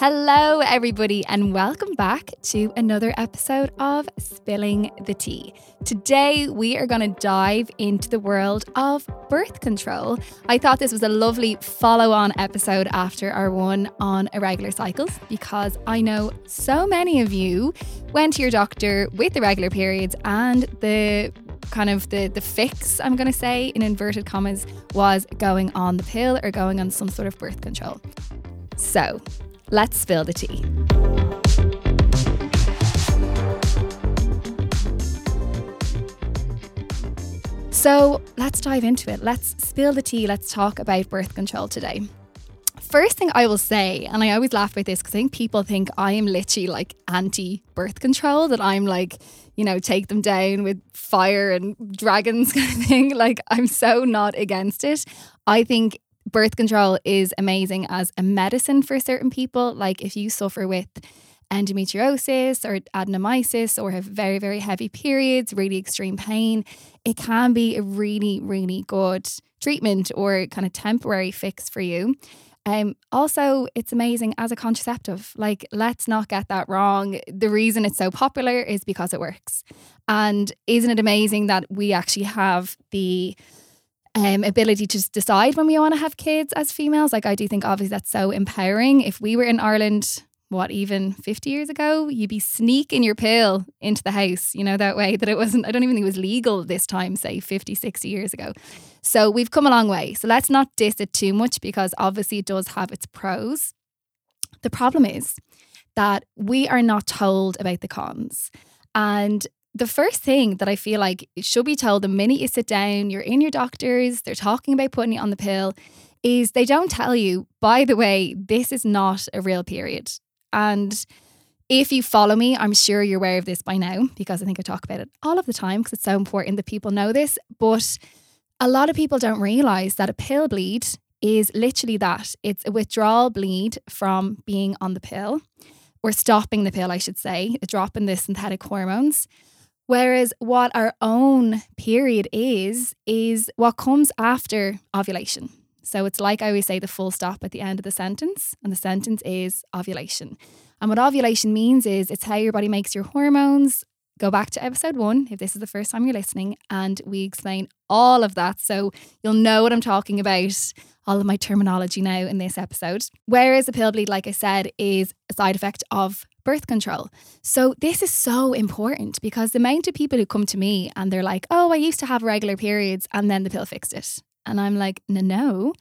Hello, everybody, and welcome back to another episode of Spilling the Tea. Today, we are going to dive into the world of birth control. I thought this was a lovely follow on episode after our one on irregular cycles because I know so many of you went to your doctor with irregular periods and the kind of the the fix I'm going to say in inverted commas was going on the pill or going on some sort of birth control. So, Let's spill the tea. So let's dive into it. Let's spill the tea. Let's talk about birth control today. First thing I will say, and I always laugh with this because I think people think I am literally like anti birth control, that I'm like, you know, take them down with fire and dragons kind of thing. Like, I'm so not against it. I think birth control is amazing as a medicine for certain people. Like if you suffer with endometriosis or adenomyosis or have very, very heavy periods, really extreme pain, it can be a really, really good treatment or kind of temporary fix for you. Um, also, it's amazing as a contraceptive. Like, let's not get that wrong. The reason it's so popular is because it works. And isn't it amazing that we actually have the um, ability to decide when we want to have kids as females. Like I do think obviously that's so empowering. If we were in Ireland, what even 50 years ago, you'd be sneaking your pill into the house, you know, that way that it wasn't, I don't even think it was legal this time, say 50, 60 years ago. So we've come a long way. So let's not diss it too much because obviously it does have its pros. The problem is that we are not told about the cons. And the first thing that I feel like should be told the minute you sit down, you're in your doctors, they're talking about putting you on the pill, is they don't tell you, by the way, this is not a real period. And if you follow me, I'm sure you're aware of this by now because I think I talk about it all of the time because it's so important that people know this. But a lot of people don't realize that a pill bleed is literally that it's a withdrawal bleed from being on the pill or stopping the pill, I should say, a drop in the synthetic hormones. Whereas what our own period is, is what comes after ovulation. So it's like I always say the full stop at the end of the sentence, and the sentence is ovulation. And what ovulation means is it's how your body makes your hormones. Go back to episode one if this is the first time you're listening, and we explain all of that. So you'll know what I'm talking about, all of my terminology now in this episode. Whereas a pill bleed, like I said, is a side effect of birth control. So, this is so important because the amount of people who come to me and they're like, oh, I used to have regular periods and then the pill fixed it. And I'm like, no, no,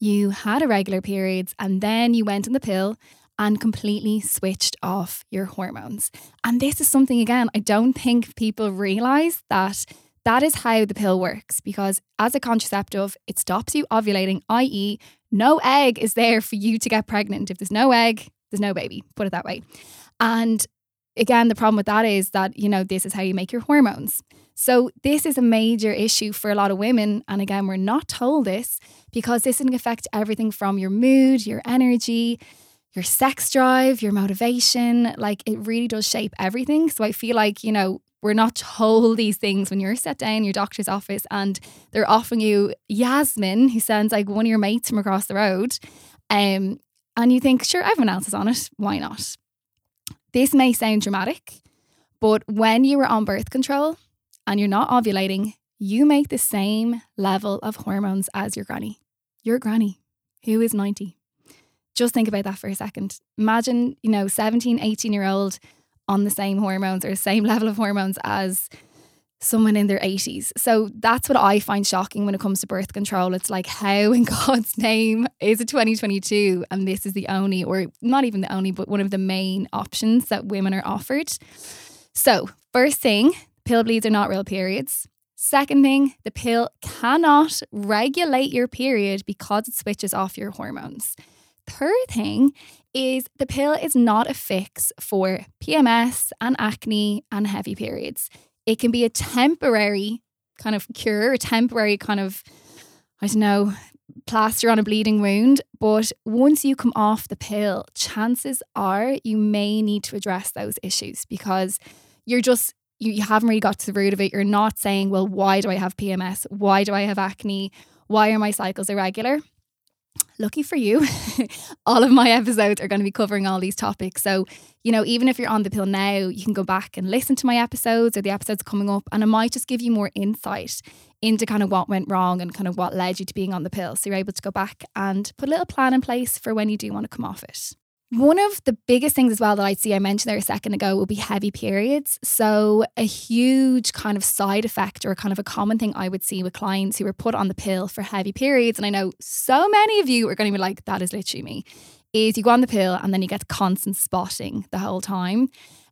you had irregular periods and then you went on the pill and completely switched off your hormones. And this is something, again, I don't think people realize that that is how the pill works because as a contraceptive, it stops you ovulating, i.e., no egg is there for you to get pregnant. If there's no egg, there's no baby, put it that way. And again, the problem with that is that, you know, this is how you make your hormones. So, this is a major issue for a lot of women. And again, we're not told this because this can affect everything from your mood, your energy, your sex drive, your motivation. Like, it really does shape everything. So, I feel like, you know, we're not told these things when you're set down in your doctor's office and they're offering you Yasmin, who sounds like one of your mates from across the road. Um, and you think, sure, everyone else is on it. Why not? This may sound dramatic, but when you are on birth control and you're not ovulating, you make the same level of hormones as your granny. Your granny, who is 90. Just think about that for a second. Imagine, you know, 17, 18 year old on the same hormones or the same level of hormones as someone in their 80s. So that's what I find shocking when it comes to birth control. It's like, how in God's name is it 2022 and this is the only, or not even the only, but one of the main options that women are offered? So, first thing, pill bleeds are not real periods. Second thing, the pill cannot regulate your period because it switches off your hormones. Third thing is the pill is not a fix for PMS and acne and heavy periods it can be a temporary kind of cure, a temporary kind of, I don't know, plaster on a bleeding wound. But once you come off the pill, chances are you may need to address those issues because you're just, you, you haven't really got to the root of it. You're not saying, well, why do I have PMS? Why do I have acne? Why are my cycles irregular? Lucky for you, all of my episodes are going to be covering all these topics. So, you know, even if you're on the pill now, you can go back and listen to my episodes or the episodes coming up, and it might just give you more insight into kind of what went wrong and kind of what led you to being on the pill. So you're able to go back and put a little plan in place for when you do want to come off it. One of the biggest things as well that I'd see, I mentioned there a second ago, will be heavy periods. So, a huge kind of side effect or kind of a common thing I would see with clients who are put on the pill for heavy periods. And I know so many of you are going to be like, that is literally me, is you go on the pill and then you get constant spotting the whole time.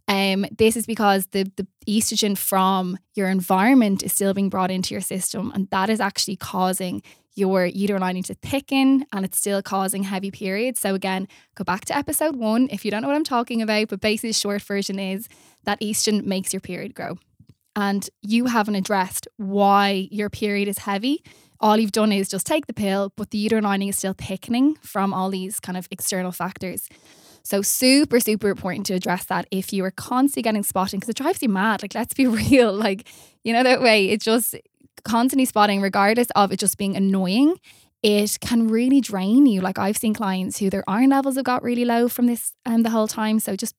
Um, this is because the, the estrogen from your environment is still being brought into your system, and that is actually causing your uterine lining to thicken and it's still causing heavy periods. So, again, go back to episode one if you don't know what I'm talking about. But basically, the short version is that estrogen makes your period grow. And you haven't addressed why your period is heavy. All you've done is just take the pill, but the uterine lining is still thickening from all these kind of external factors. So, super, super important to address that if you are constantly getting spotting because it drives you mad. Like, let's be real. Like, you know, that way it just constantly spotting, regardless of it just being annoying, it can really drain you. Like I've seen clients who their iron levels have got really low from this um, the whole time. So just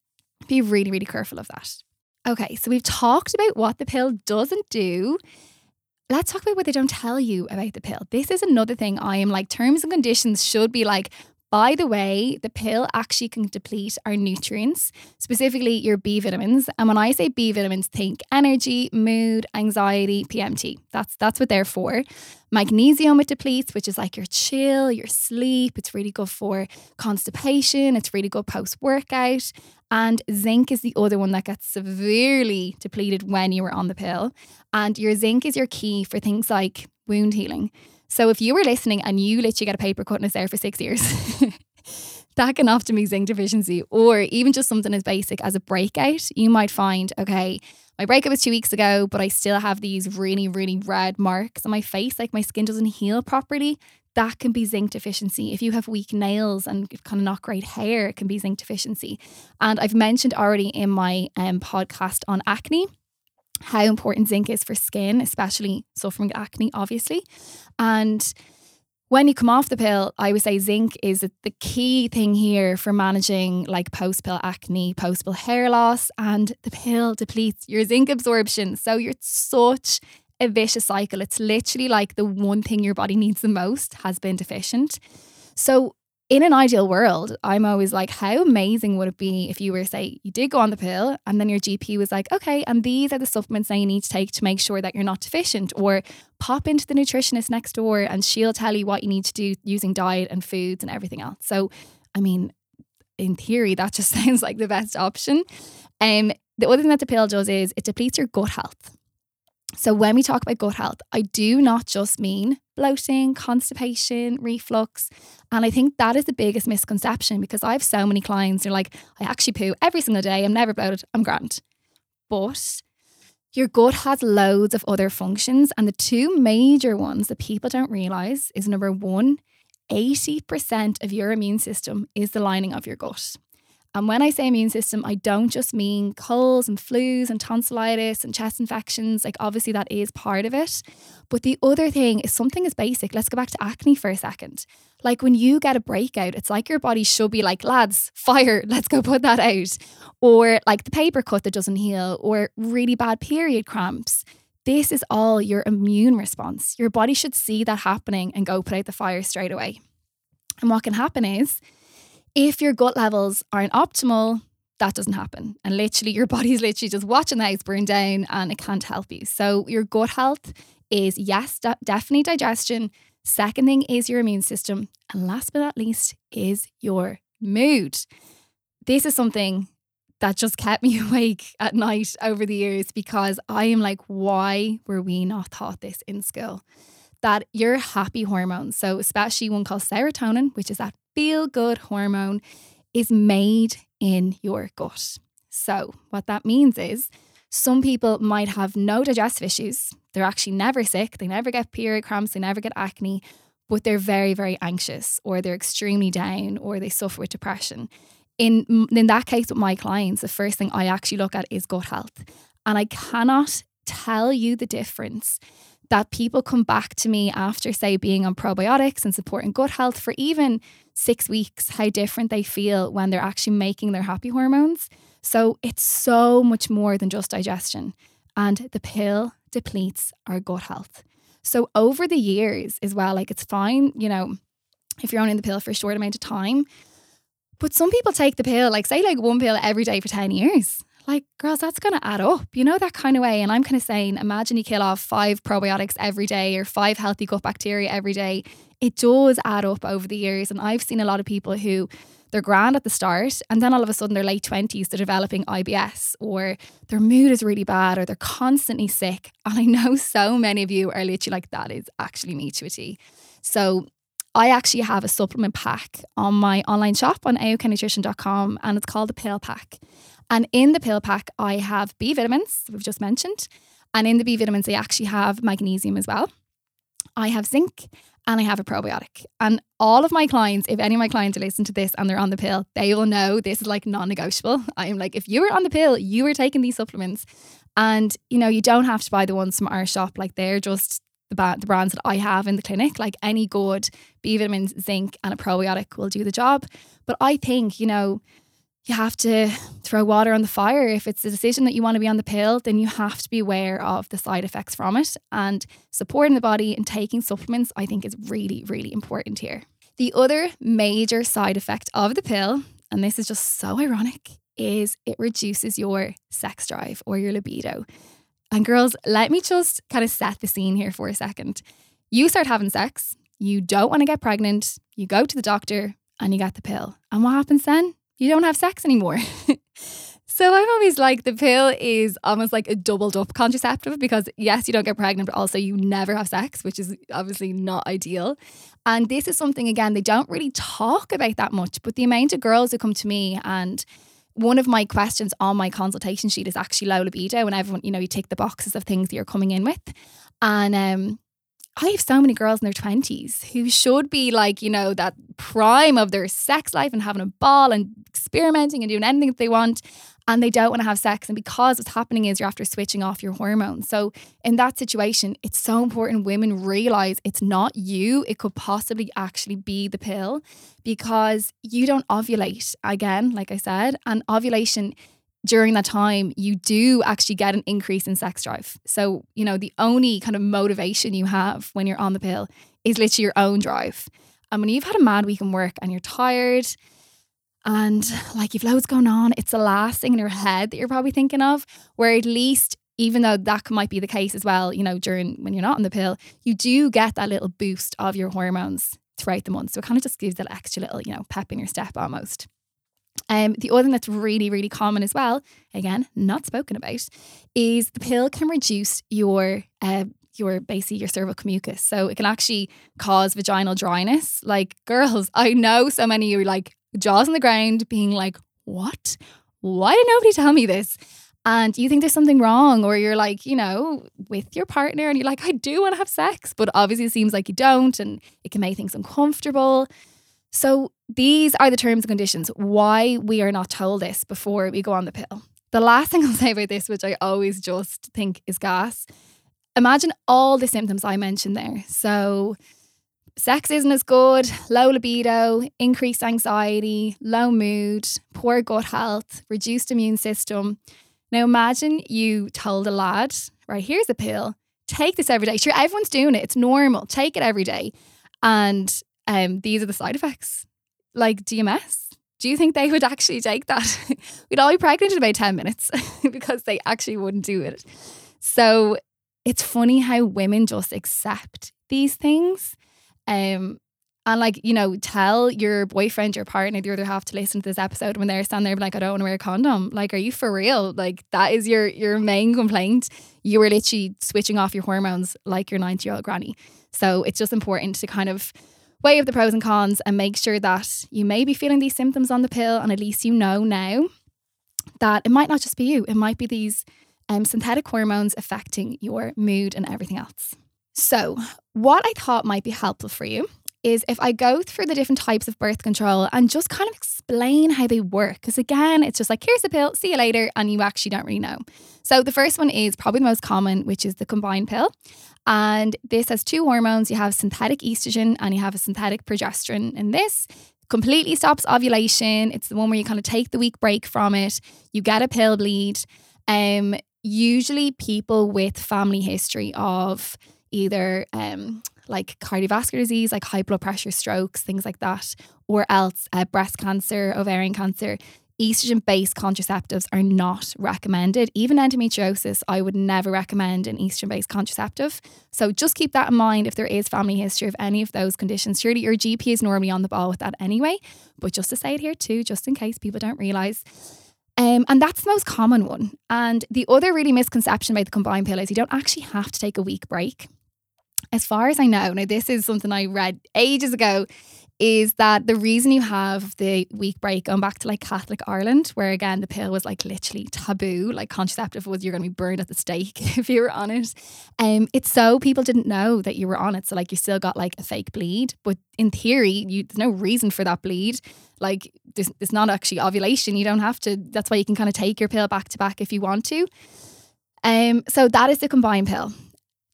be really, really careful of that. Okay, so we've talked about what the pill doesn't do. Let's talk about what they don't tell you about the pill. This is another thing I am like, terms and conditions should be like, by the way, the pill actually can deplete our nutrients, specifically your B vitamins. And when I say B vitamins, think energy, mood, anxiety, PMT. That's that's what they're for. Magnesium it depletes, which is like your chill, your sleep. It's really good for constipation. It's really good post workout. And zinc is the other one that gets severely depleted when you are on the pill. And your zinc is your key for things like wound healing. So if you were listening and you literally get a paper cut and it's there for six years, that can often be zinc deficiency, or even just something as basic as a breakout. You might find, okay, my breakup was two weeks ago, but I still have these really, really red marks on my face, like my skin doesn't heal properly. That can be zinc deficiency. If you have weak nails and kind of not great hair, it can be zinc deficiency. And I've mentioned already in my um, podcast on acne how important zinc is for skin, especially suffering acne, obviously. And when you come off the pill, I would say zinc is the key thing here for managing like post pill acne, post pill hair loss, and the pill depletes your zinc absorption. So you're such a vicious cycle. It's literally like the one thing your body needs the most has been deficient. So in an ideal world, I'm always like, how amazing would it be if you were, say, you did go on the pill and then your GP was like, okay, and these are the supplements that you need to take to make sure that you're not deficient, or pop into the nutritionist next door and she'll tell you what you need to do using diet and foods and everything else. So, I mean, in theory, that just sounds like the best option. Um, the other thing that the pill does is it depletes your gut health. So, when we talk about gut health, I do not just mean bloating, constipation, reflux. And I think that is the biggest misconception because I have so many clients who are like, I actually poo every single day. I'm never bloated. I'm grand. But your gut has loads of other functions. And the two major ones that people don't realize is number one, 80% of your immune system is the lining of your gut. And when I say immune system, I don't just mean colds and flus and tonsillitis and chest infections. Like, obviously, that is part of it. But the other thing is something as basic. Let's go back to acne for a second. Like, when you get a breakout, it's like your body should be like, lads, fire, let's go put that out. Or like the paper cut that doesn't heal, or really bad period cramps. This is all your immune response. Your body should see that happening and go put out the fire straight away. And what can happen is, if your gut levels aren't optimal, that doesn't happen. And literally, your body's literally just watching the house burn down and it can't help you. So, your gut health is yes, de- definitely digestion. Second thing is your immune system. And last but not least is your mood. This is something that just kept me awake at night over the years because I am like, why were we not taught this in school? That your happy hormones, so especially one called serotonin, which is that feel good hormone is made in your gut. So, what that means is some people might have no digestive issues. They're actually never sick, they never get period cramps, they never get acne, but they're very, very anxious or they're extremely down or they suffer with depression. In, mm, in that case, with my clients, the first thing I actually look at is gut health. And I cannot tell you the difference that people come back to me after, say, being on probiotics and supporting gut health for even six weeks, how different they feel when they're actually making their happy hormones. So it's so much more than just digestion. And the pill depletes our gut health. So over the years as well, like it's fine, you know, if you're in the pill for a short amount of time. But some people take the pill, like say like one pill every day for 10 years like, girls, that's going to add up, you know, that kind of way. And I'm kind of saying, imagine you kill off five probiotics every day or five healthy gut bacteria every day. It does add up over the years. And I've seen a lot of people who they're grand at the start and then all of a sudden they're late 20s, they're developing IBS or their mood is really bad or they're constantly sick. And I know so many of you are literally like, that is actually me to a T. So I actually have a supplement pack on my online shop on aoknutrition.com and it's called the Pill Pack. And in the pill pack, I have B vitamins, we've just mentioned. And in the B vitamins, they actually have magnesium as well. I have zinc and I have a probiotic. And all of my clients, if any of my clients are listening to this and they're on the pill, they will know this is like non negotiable. I am like, if you were on the pill, you were taking these supplements. And, you know, you don't have to buy the ones from our shop. Like they're just the, ba- the brands that I have in the clinic. Like any good B vitamins, zinc, and a probiotic will do the job. But I think, you know, you have to throw water on the fire. If it's a decision that you want to be on the pill, then you have to be aware of the side effects from it. And supporting the body and taking supplements, I think, is really, really important here. The other major side effect of the pill, and this is just so ironic, is it reduces your sex drive or your libido. And girls, let me just kind of set the scene here for a second. You start having sex, you don't want to get pregnant, you go to the doctor, and you get the pill. And what happens then? You don't have sex anymore. so I'm always like, the pill is almost like a doubled up contraceptive because, yes, you don't get pregnant, but also you never have sex, which is obviously not ideal. And this is something, again, they don't really talk about that much, but the amount of girls who come to me and one of my questions on my consultation sheet is actually low libido, and everyone, you know, you tick the boxes of things that you're coming in with. And um, I have so many girls in their 20s who should be like, you know, that prime of their sex life and having a ball and experimenting and doing anything that they want. And they don't want to have sex. And because what's happening is you're after switching off your hormones. So, in that situation, it's so important women realize it's not you. It could possibly actually be the pill because you don't ovulate again, like I said. And ovulation during that time, you do actually get an increase in sex drive. So, you know, the only kind of motivation you have when you're on the pill is literally your own drive. And when you've had a mad week in work and you're tired and like you've loads going on, it's the last thing in your head that you're probably thinking of. Where at least, even though that might be the case as well, you know, during when you're not on the pill, you do get that little boost of your hormones throughout the month. So it kind of just gives that extra little, you know, pep in your step almost. Um, the other thing that's really, really common as well, again, not spoken about, is the pill can reduce your uh, your basically your cervical mucus. So it can actually cause vaginal dryness. Like girls, I know so many of you are like jaws on the ground, being like, "What? Why did nobody tell me this?" And you think there's something wrong, or you're like, you know, with your partner, and you're like, "I do want to have sex," but obviously it seems like you don't, and it can make things uncomfortable. So, these are the terms and conditions why we are not told this before we go on the pill. The last thing I'll say about this, which I always just think is gas, imagine all the symptoms I mentioned there. So, sex isn't as good, low libido, increased anxiety, low mood, poor gut health, reduced immune system. Now, imagine you told a lad, right, here's a pill, take this every day. Sure, everyone's doing it, it's normal, take it every day. And um, these are the side effects, like DMS. Do you think they would actually take that? We'd all be pregnant in about 10 minutes because they actually wouldn't do it. So it's funny how women just accept these things. Um, and like, you know, tell your boyfriend, your partner, the other half to listen to this episode when they're standing there like, I don't want to wear a condom. Like, are you for real? Like that is your your main complaint. You were literally switching off your hormones like your 90 year old granny. So it's just important to kind of weigh up the pros and cons and make sure that you may be feeling these symptoms on the pill and at least you know now that it might not just be you, it might be these um, synthetic hormones affecting your mood and everything else. So, what I thought might be helpful for you is if I go through the different types of birth control and just kind of explain how they work. Because again, it's just like, here's a pill, see you later, and you actually don't really know. So the first one is probably the most common, which is the combined pill. And this has two hormones. You have synthetic estrogen and you have a synthetic progesterone in this. Completely stops ovulation. It's the one where you kind of take the week break from it. You get a pill bleed. Um, usually people with family history of either um, like cardiovascular disease, like high blood pressure, strokes, things like that, or else uh, breast cancer, ovarian cancer, estrogen based contraceptives are not recommended. Even endometriosis, I would never recommend an estrogen based contraceptive. So just keep that in mind if there is family history of any of those conditions. Surely your GP is normally on the ball with that anyway. But just to say it here too, just in case people don't realize. Um, and that's the most common one. And the other really misconception about the combined pill is you don't actually have to take a week break. As far as I know, now this is something I read ages ago, is that the reason you have the week break going back to like Catholic Ireland, where again the pill was like literally taboo, like contraceptive was you're going to be burned at the stake if you were on it. Um, it's so people didn't know that you were on it, so like you still got like a fake bleed, but in theory, you there's no reason for that bleed. Like there's, it's not actually ovulation. You don't have to. That's why you can kind of take your pill back to back if you want to. Um, so that is the combined pill.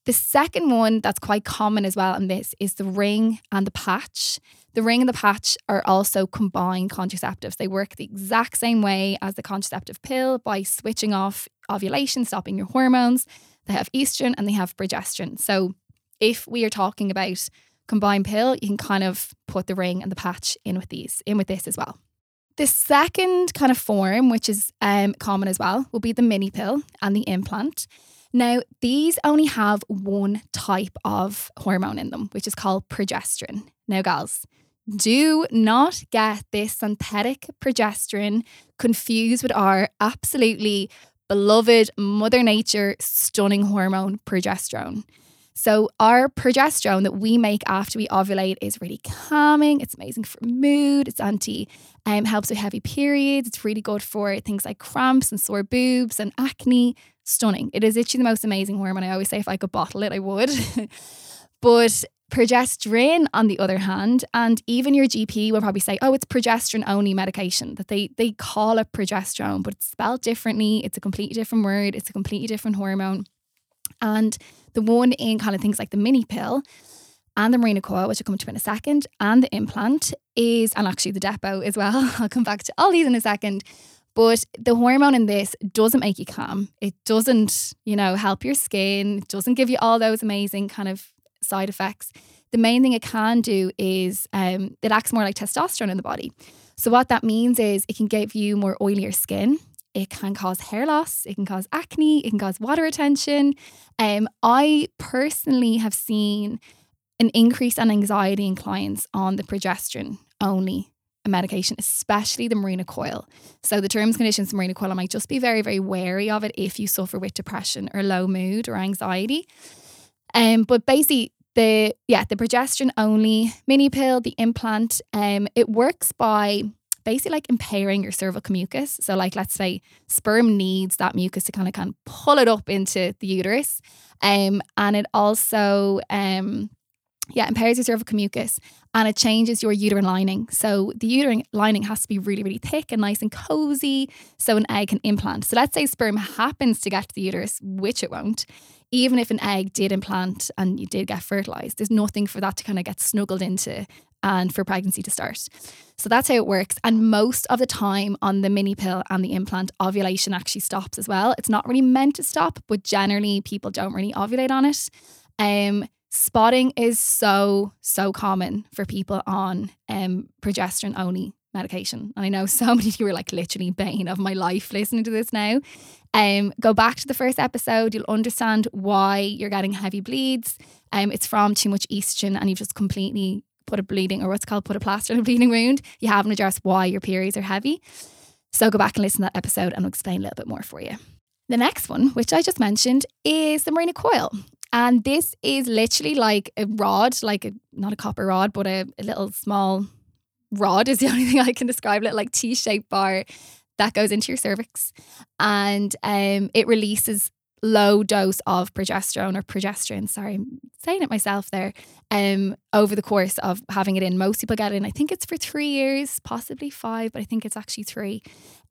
The second one that's quite common as well in this is the ring and the patch. The ring and the patch are also combined contraceptives. They work the exact same way as the contraceptive pill by switching off ovulation, stopping your hormones. They have estrogen and they have progesterone. So if we are talking about combined pill, you can kind of put the ring and the patch in with these, in with this as well. The second kind of form, which is um, common as well, will be the mini pill and the implant. Now, these only have one type of hormone in them, which is called progesterone. Now, gals, do not get this synthetic progesterone confused with our absolutely beloved Mother Nature stunning hormone, progesterone. So, our progesterone that we make after we ovulate is really calming. It's amazing for mood. It's anti, um, helps with heavy periods. It's really good for things like cramps and sore boobs and acne. Stunning. It is actually the most amazing hormone. I always say if I could bottle it, I would. but progesterone, on the other hand, and even your GP will probably say, oh, it's progesterone only medication, that they, they call it progesterone, but it's spelled differently. It's a completely different word, it's a completely different hormone. And the one in kind of things like the mini pill and the Mirena coil, which I'll come to in a second, and the implant is, and actually the depot as well. I'll come back to all these in a second. But the hormone in this doesn't make you calm. It doesn't, you know, help your skin. It doesn't give you all those amazing kind of side effects. The main thing it can do is um, it acts more like testosterone in the body. So what that means is it can give you more oilier skin it can cause hair loss, it can cause acne, it can cause water retention. Um, I personally have seen an increase in anxiety in clients on the progesterone only medication, especially the Mirena coil. So the terms conditions Mirena coil, I might just be very, very wary of it if you suffer with depression or low mood or anxiety. Um, but basically the yeah, the progesterone only mini pill, the implant, um, it works by basically like impairing your cervical mucus. So, like, let's say sperm needs that mucus to kind of kind of pull it up into the uterus, um, and it also um, yeah, impairs your cervical mucus and it changes your uterine lining. So the uterine lining has to be really, really thick and nice and cozy so an egg can implant. So let's say sperm happens to get to the uterus, which it won't. Even if an egg did implant and you did get fertilized, there's nothing for that to kind of get snuggled into and for pregnancy to start. So that's how it works. And most of the time on the mini pill and the implant, ovulation actually stops as well. It's not really meant to stop, but generally people don't really ovulate on it. Um, spotting is so, so common for people on um, progesterone only medication. And I know so many of you are like literally bane of my life listening to this now. Um, go back to the first episode, you'll understand why you're getting heavy bleeds. Um, it's from too much estrogen and you've just completely put a bleeding or what's called put a plaster on a bleeding wound, you haven't addressed why your periods are heavy. So go back and listen to that episode and I'll explain a little bit more for you. The next one, which I just mentioned, is the Mirena coil. And this is literally like a rod, like a not a copper rod, but a, a little small rod is the only thing I can describe it like T-shaped bar that goes into your cervix. And um, it releases low dose of progesterone or progesterone. Sorry, I'm saying it myself there. Um, over the course of having it in, most people get it in. I think it's for three years, possibly five, but I think it's actually three.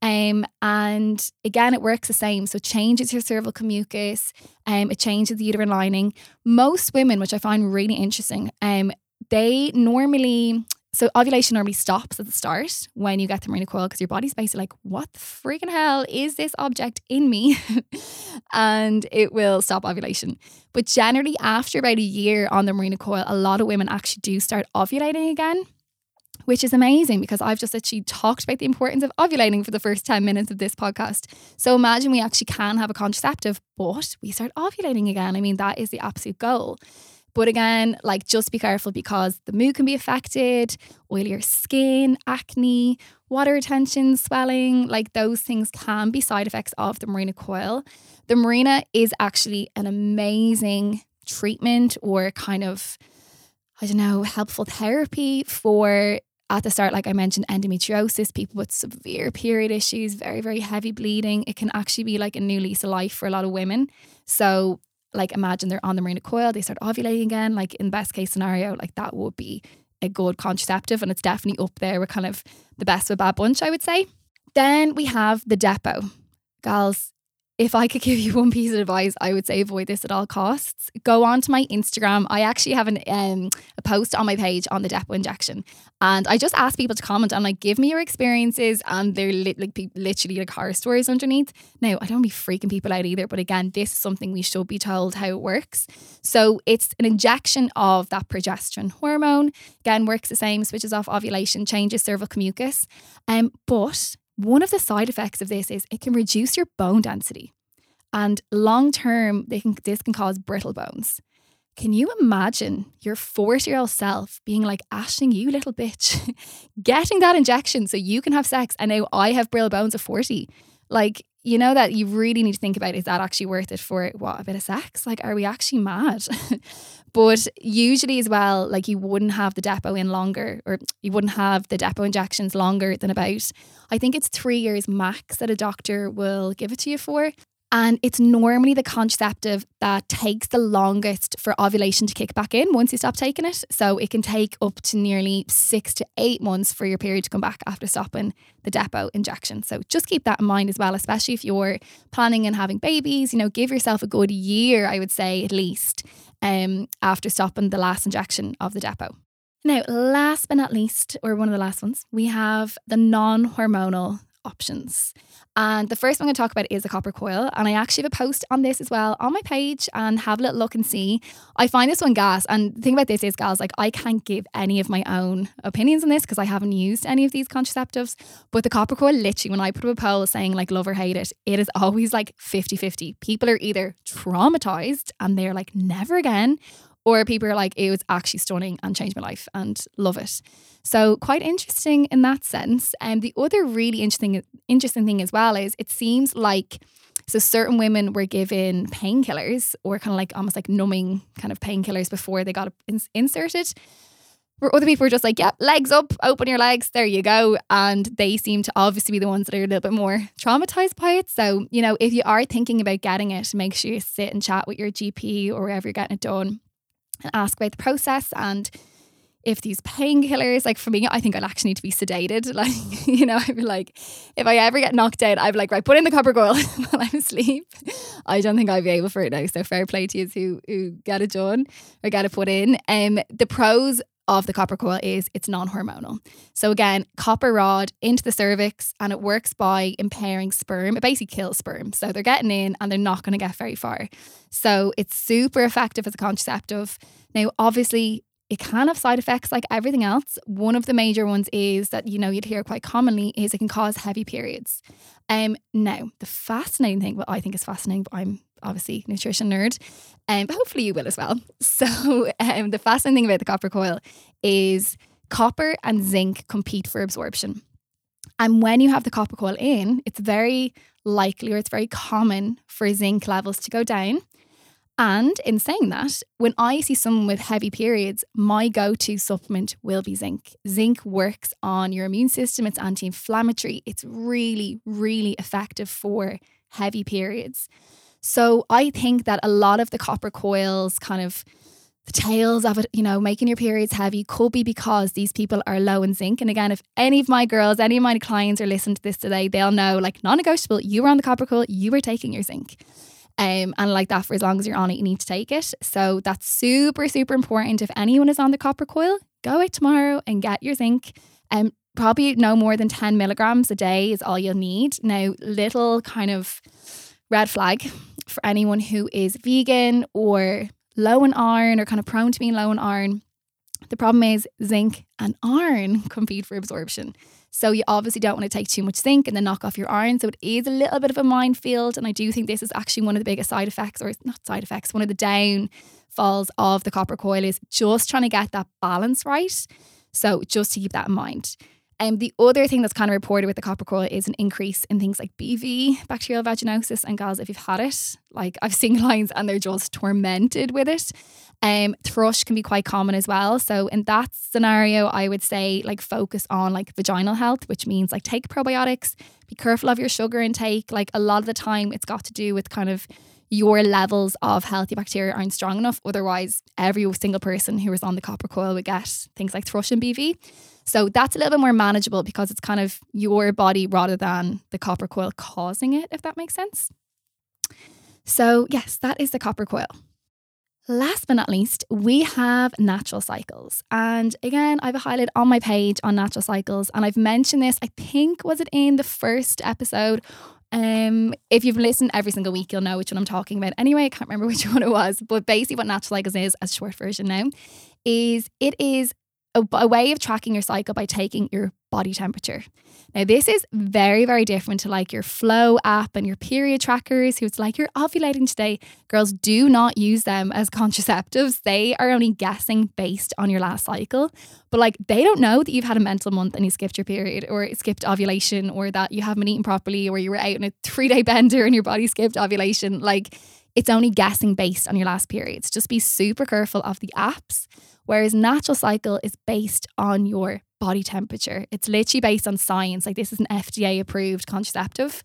Um, and again, it works the same. So it changes your cervical mucus. Um, it changes the uterine lining. Most women, which I find really interesting, um, they normally so ovulation normally stops at the start when you get the Mirena coil because your body's basically like, what the freaking hell is this object in me? and it will stop ovulation. But generally, after about a year on the Mirena coil, a lot of women actually do start ovulating again. Which is amazing because I've just actually talked about the importance of ovulating for the first 10 minutes of this podcast. So imagine we actually can have a contraceptive, but we start ovulating again. I mean, that is the absolute goal. But again, like just be careful because the mood can be affected, oilier skin, acne, water retention, swelling, like those things can be side effects of the Mirena coil. The Mirena is actually an amazing treatment or kind of, I don't know, helpful therapy for at the start, like I mentioned, endometriosis, people with severe period issues, very, very heavy bleeding. It can actually be like a new lease of life for a lot of women. So like imagine they're on the Mirena coil, they start ovulating again. Like in best case scenario, like that would be a good contraceptive, and it's definitely up there with kind of the best of a bad bunch, I would say. Then we have the depot. Gals, if I could give you one piece of advice, I would say avoid this at all costs. Go on to my Instagram. I actually have an, um, a post on my page on the depot injection, and I just ask people to comment and like give me your experiences, and they're li- like literally like horror stories underneath. Now I don't be freaking people out either, but again, this is something we should be told how it works. So it's an injection of that progesterone hormone. Again, works the same, switches off ovulation, changes cervical mucus, um, but one of the side effects of this is it can reduce your bone density. And long term, can, this can cause brittle bones. Can you imagine your 40 year old self being like, Ashling, you little bitch, getting that injection so you can have sex? And now I have brittle bones of 40. Like, you know that you really need to think about is that actually worth it for what a bit of sex? Like, are we actually mad? but usually as well, like you wouldn't have the depot in longer, or you wouldn't have the depot injections longer than about I think it's three years max that a doctor will give it to you for. And it's normally the contraceptive that takes the longest for ovulation to kick back in once you stop taking it. So it can take up to nearly six to eight months for your period to come back after stopping the depot injection. So just keep that in mind as well, especially if you're planning on having babies. You know, give yourself a good year, I would say at least, um, after stopping the last injection of the depot. Now, last but not least, or one of the last ones, we have the non hormonal options. And the first one I'm going to talk about is a copper coil. And I actually have a post on this as well on my page and have a little look and see. I find this one gas. And the thing about this is, guys, like I can't give any of my own opinions on this because I haven't used any of these contraceptives. But the copper coil, literally, when I put up a poll saying like love or hate it, it is always like 50 50. People are either traumatized and they're like, never again, or people are like, it was actually stunning and changed my life and love it. So quite interesting in that sense. And the other really interesting interesting thing as well is it seems like so certain women were given painkillers or kind of like almost like numbing kind of painkillers before they got inserted. Where other people were just like, yep, yeah, legs up, open your legs, there you go. And they seem to obviously be the ones that are a little bit more traumatized by it. So, you know, if you are thinking about getting it, make sure you sit and chat with your GP or wherever you're getting it done and ask about the process and if these painkillers, like for me, I think I'll actually need to be sedated. Like, you know, I'd be like, if I ever get knocked out, I'd be like, right, put in the copper coil while I'm asleep. I don't think I'd be able for it now. So fair play to you who, who get it done or get it put in. Um, the pros of the copper coil is it's non-hormonal. So again, copper rod into the cervix and it works by impairing sperm. It basically kills sperm. So they're getting in and they're not going to get very far. So it's super effective as a contraceptive. Now, obviously, it can have side effects like everything else. One of the major ones is that you know you'd hear quite commonly is it can cause heavy periods. Um, now the fascinating thing, what I think is fascinating, but I'm obviously nutrition nerd, um, but hopefully you will as well. So um, the fascinating thing about the copper coil is copper and zinc compete for absorption. And when you have the copper coil in, it's very likely or it's very common for zinc levels to go down. And in saying that, when I see someone with heavy periods, my go to supplement will be zinc. Zinc works on your immune system, it's anti inflammatory, it's really, really effective for heavy periods. So I think that a lot of the copper coils kind of the tales of it, you know, making your periods heavy could be because these people are low in zinc. And again, if any of my girls, any of my clients are listening to this today, they'll know like non negotiable, you were on the copper coil, you were taking your zinc. Um, and like that for as long as you're on it, you need to take it. So that's super, super important. If anyone is on the copper coil, go out tomorrow and get your zinc. Um, probably no more than 10 milligrams a day is all you'll need. Now, little kind of red flag for anyone who is vegan or low in iron or kind of prone to being low in iron. The problem is zinc and iron compete for absorption. So you obviously don't want to take too much zinc and then knock off your iron. So it is a little bit of a minefield. And I do think this is actually one of the biggest side effects, or not side effects, one of the downfalls of the copper coil is just trying to get that balance right. So just to keep that in mind. And um, the other thing that's kind of reported with the copper coil is an increase in things like BV, bacterial vaginosis, and girls, if you've had it, like I've seen clients and they're just tormented with it. Um, thrush can be quite common as well. So in that scenario, I would say like focus on like vaginal health, which means like take probiotics, be careful of your sugar intake. Like a lot of the time, it's got to do with kind of your levels of healthy bacteria aren't strong enough. Otherwise, every single person who was on the copper coil would get things like thrush and BV. So that's a little bit more manageable because it's kind of your body rather than the copper coil causing it, if that makes sense. So, yes, that is the copper coil. Last but not least, we have natural cycles. And again, I've a highlight on my page on natural cycles. And I've mentioned this, I think, was it in the first episode? Um, if you've listened every single week, you'll know which one I'm talking about. Anyway, I can't remember which one it was. But basically, what natural cycles is, as short version now, is it is a, a, way of tracking your cycle by taking your body temperature. Now, this is very, very different to like your Flo app and your period trackers, who's like, you're ovulating today. Girls, do not use them as contraceptives. They are only guessing based on your last cycle. But like, they don't know that you've had a mental month and you skipped your period or skipped ovulation or that you haven't eaten properly or you were out in a three day bender and your body skipped ovulation. Like, it's only guessing based on your last periods. Just be super careful of the apps Whereas natural cycle is based on your body temperature. It's literally based on science. Like this is an FDA approved contraceptive.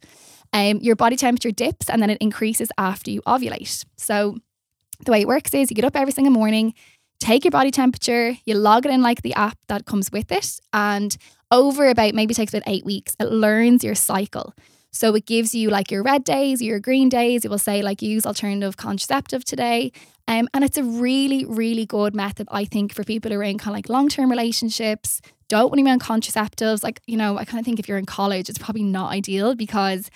Um, your body temperature dips and then it increases after you ovulate. So the way it works is you get up every single morning, take your body temperature, you log it in like the app that comes with it, and over about maybe takes about eight weeks, it learns your cycle. So it gives you like your red days, your green days. It will say like use alternative contraceptive today. Um, and it's a really, really good method, I think, for people who are in kind of like long term relationships, don't want to be on contraceptives. Like, you know, I kind of think if you're in college, it's probably not ideal because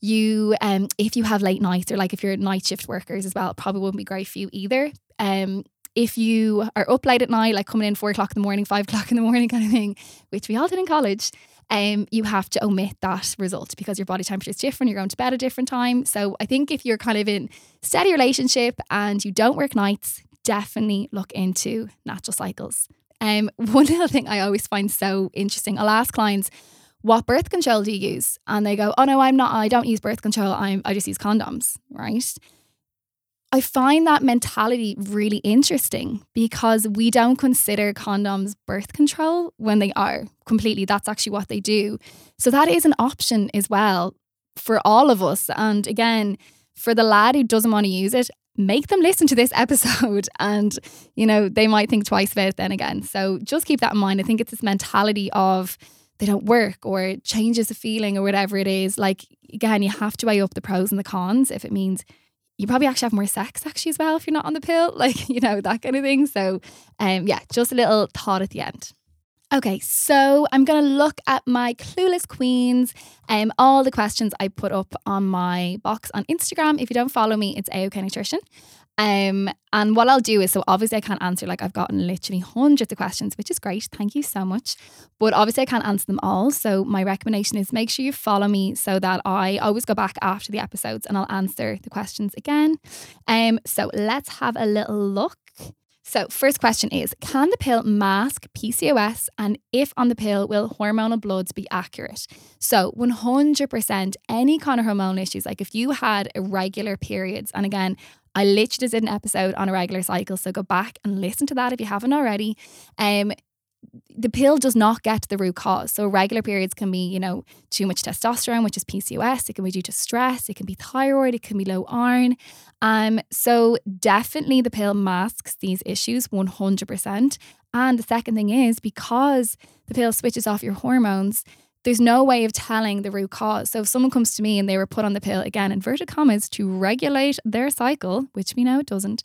you, um, if you have late nights or like if you're night shift workers as well, probably wouldn't be great for you either. Um, if you are up late at night, like coming in four o'clock in the morning, five o'clock in the morning kind of thing, which we all did in college, um, you have to omit that result because your body temperature is different. You're going to bed at a different time. So I think if you're kind of in steady relationship and you don't work nights, definitely look into natural cycles. Um, one little thing I always find so interesting, I'll ask clients, what birth control do you use? And they go, oh no, I'm not, I don't use birth control. I'm, I just use condoms, right? I find that mentality really interesting because we don't consider condoms birth control when they are completely. That's actually what they do. So that is an option as well for all of us. And again, for the lad who doesn't want to use it, make them listen to this episode and, you know, they might think twice about it then again. So just keep that in mind. I think it's this mentality of, they don't work or it changes the feeling or whatever it is. Like, again, you have to weigh up the pros and the cons if it means you probably actually have more sex actually as well if you're not on the pill, like, you know, that kind of thing. So, um, yeah, just a little thought at the end. Okay, so I'm going to look at my clueless queens, um, all the questions I put up on my box on Instagram. If you don't follow me, it's AOK Nutrition. Um, and what I'll do is, so obviously I can't answer, like I've gotten literally hundreds of questions, which is great. Thank you so much. But obviously I can't answer them all. So my recommendation is make sure you follow me so that I always go back after the episodes and I'll answer the questions again. Um, so let's have a little look. So, first question is Can the pill mask PCOS? And if on the pill, will hormonal bloods be accurate? So, 100% any kind of hormonal issues, like if you had irregular periods, and again, I literally did an episode on a regular cycle. So go back and listen to that if you haven't already. Um, the pill does not get to the root cause. So regular periods can be, you know, too much testosterone, which is PCOS. It can be due to stress. It can be thyroid. It can be low iron. Um, so definitely the pill masks these issues 100%. And the second thing is because the pill switches off your hormones, there's no way of telling the root cause. So if someone comes to me and they were put on the pill again, inverted commas, to regulate their cycle, which we know it doesn't,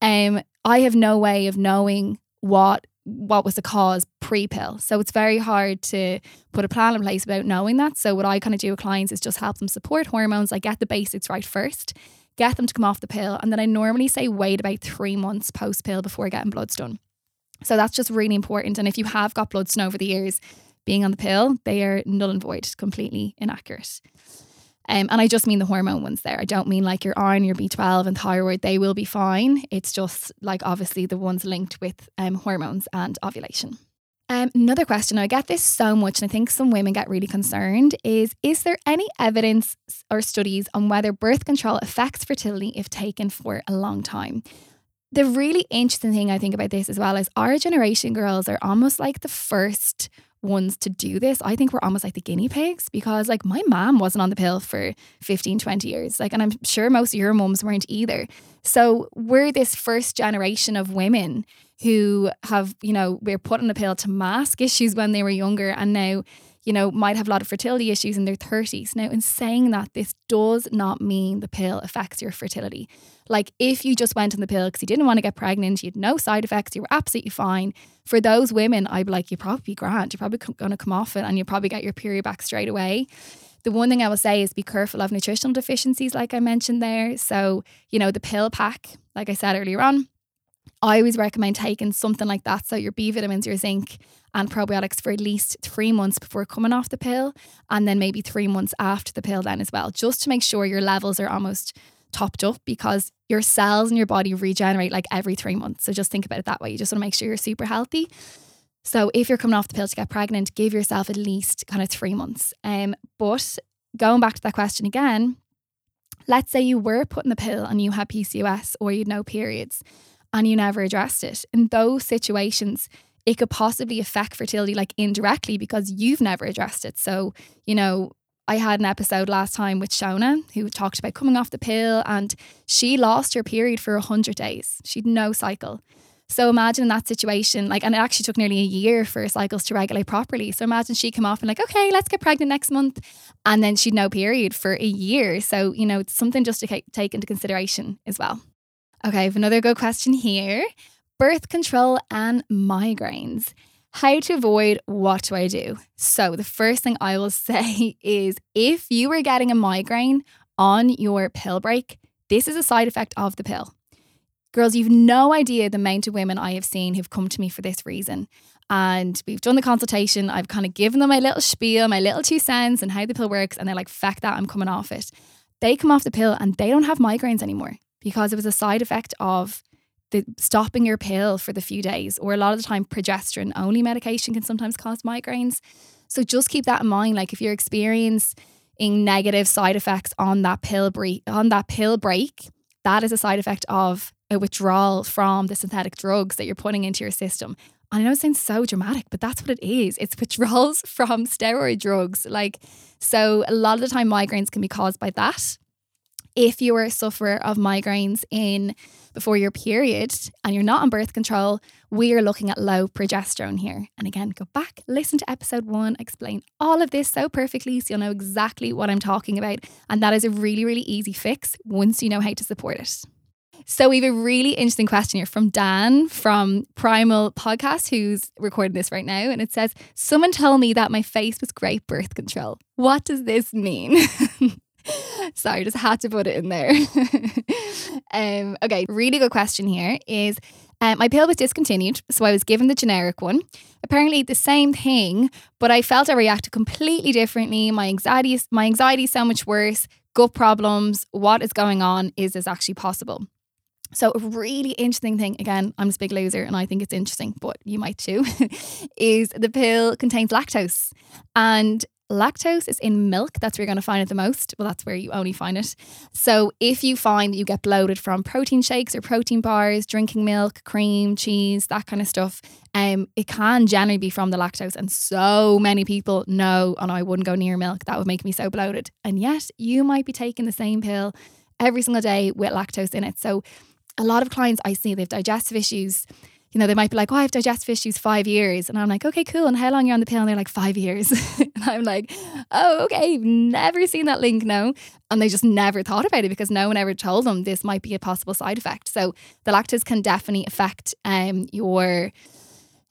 um, I have no way of knowing what what was the cause pre-pill. So it's very hard to put a plan in place without knowing that. So what I kind of do with clients is just help them support hormones. I get the basics right first, get them to come off the pill, and then I normally say wait about three months post pill before getting bloods done. So that's just really important. And if you have got bloods done over the years, being on the pill, they are null and void, completely inaccurate. Um, and I just mean the hormone ones there. I don't mean like your iron, your B12 and thyroid, they will be fine. It's just like obviously the ones linked with um, hormones and ovulation. Um, another question, I get this so much, and I think some women get really concerned is Is there any evidence or studies on whether birth control affects fertility if taken for a long time? The really interesting thing I think about this as well is our generation girls are almost like the first ones to do this, I think we're almost like the guinea pigs because like my mom wasn't on the pill for 15, 20 years. Like, and I'm sure most of your moms weren't either. So we're this first generation of women who have, you know, we're put on the pill to mask issues when they were younger and now you know, might have a lot of fertility issues in their 30s. Now, in saying that, this does not mean the pill affects your fertility. Like, if you just went on the pill because you didn't want to get pregnant, you had no side effects, you were absolutely fine. For those women, I'd be like, you're probably grand. You're probably going to come off it and you'll probably get your period back straight away. The one thing I will say is be careful of nutritional deficiencies, like I mentioned there. So, you know, the pill pack, like I said earlier on, I always recommend taking something like that. So, your B vitamins, your zinc, and probiotics for at least three months before coming off the pill, and then maybe three months after the pill, then as well, just to make sure your levels are almost topped up because your cells in your body regenerate like every three months. So, just think about it that way. You just want to make sure you're super healthy. So, if you're coming off the pill to get pregnant, give yourself at least kind of three months. Um, but going back to that question again, let's say you were putting the pill and you had PCOS or you had no periods and you never addressed it. In those situations, it could possibly affect fertility like indirectly because you've never addressed it. So, you know, I had an episode last time with Shona who talked about coming off the pill and she lost her period for 100 days. She'd no cycle. So imagine in that situation, like, and it actually took nearly a year for cycles to regulate properly. So imagine she come off and like, okay, let's get pregnant next month, and then she'd no period for a year. So you know, it's something just to take into consideration as well. Okay, I have another good question here birth control and migraines. How to avoid what do I do? So, the first thing I will say is if you are getting a migraine on your pill break, this is a side effect of the pill. Girls, you've no idea the amount of women I have seen who've come to me for this reason. And we've done the consultation. I've kind of given them my little spiel, my little two cents, and how the pill works. And they're like, "Fact that, I'm coming off it. They come off the pill and they don't have migraines anymore because it was a side effect of the stopping your pill for the few days, or a lot of the time, progesterone only medication can sometimes cause migraines. So just keep that in mind. Like if you're experiencing negative side effects on that pill break, on that pill break, that is a side effect of a withdrawal from the synthetic drugs that you're putting into your system. I know it sounds so dramatic, but that's what it is. It's withdrawals from steroid drugs. Like, so a lot of the time, migraines can be caused by that if you are a sufferer of migraines in before your period and you're not on birth control, we are looking at low progesterone here. And again, go back, listen to episode one, explain all of this so perfectly so you'll know exactly what I'm talking about. And that is a really, really easy fix once you know how to support it. So we have a really interesting question here from Dan from Primal Podcast, who's recording this right now. And it says, Someone told me that my face was great birth control. What does this mean? Sorry, just had to put it in there. um, okay, really good question here is um, my pill was discontinued, so I was given the generic one. Apparently, the same thing, but I felt I reacted completely differently. My anxiety, my anxiety is so much worse. Gut problems. What is going on? Is this actually possible? So, a really interesting thing, again, I'm just a big loser and I think it's interesting, but you might too, is the pill contains lactose. And lactose is in milk. That's where you're going to find it the most. Well, that's where you only find it. So if you find that you get bloated from protein shakes or protein bars, drinking milk, cream, cheese, that kind of stuff, um, it can generally be from the lactose. And so many people know, and oh, I wouldn't go near milk. That would make me so bloated. And yet you might be taking the same pill every single day with lactose in it. So a lot of clients I see, they have digestive issues you know, they might be like, oh, I have digestive issues five years. And I'm like, okay, cool. And how long are you on the pill? And they're like, five years. and I'm like, oh, okay, never seen that link, no. And they just never thought about it because no one ever told them this might be a possible side effect. So the lactose can definitely affect um, your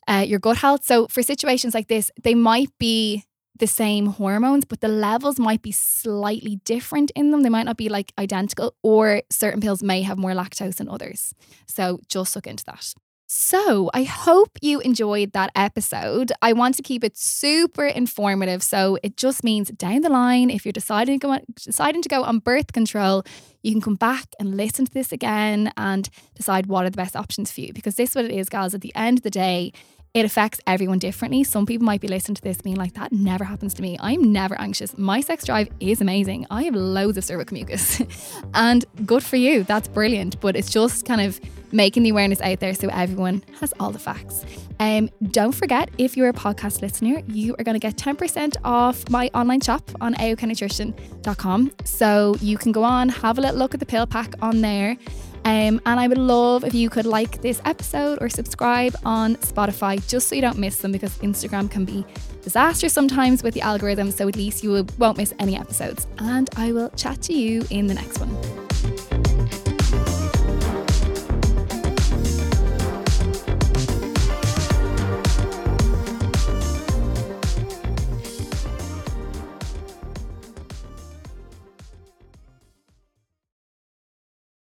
uh, your gut health. So for situations like this, they might be the same hormones, but the levels might be slightly different in them. They might not be like identical, or certain pills may have more lactose than others. So just look into that. So, I hope you enjoyed that episode. I want to keep it super informative. So, it just means down the line, if you're deciding to go on, deciding to go on birth control, you can come back and listen to this again and decide what are the best options for you. Because this is what it is, guys. At the end of the day, it affects everyone differently. Some people might be listening to this being like, that never happens to me. I'm never anxious. My sex drive is amazing. I have loads of cervical mucus. and good for you. That's brilliant. But it's just kind of making the awareness out there so everyone has all the facts. Um, don't forget, if you're a podcast listener, you are going to get 10% off my online shop on aoknutrition.com. So you can go on, have a little look at the pill pack on there. Um, and I would love if you could like this episode or subscribe on Spotify just so you don't miss them because Instagram can be disastrous sometimes with the algorithm. So at least you won't miss any episodes. And I will chat to you in the next one.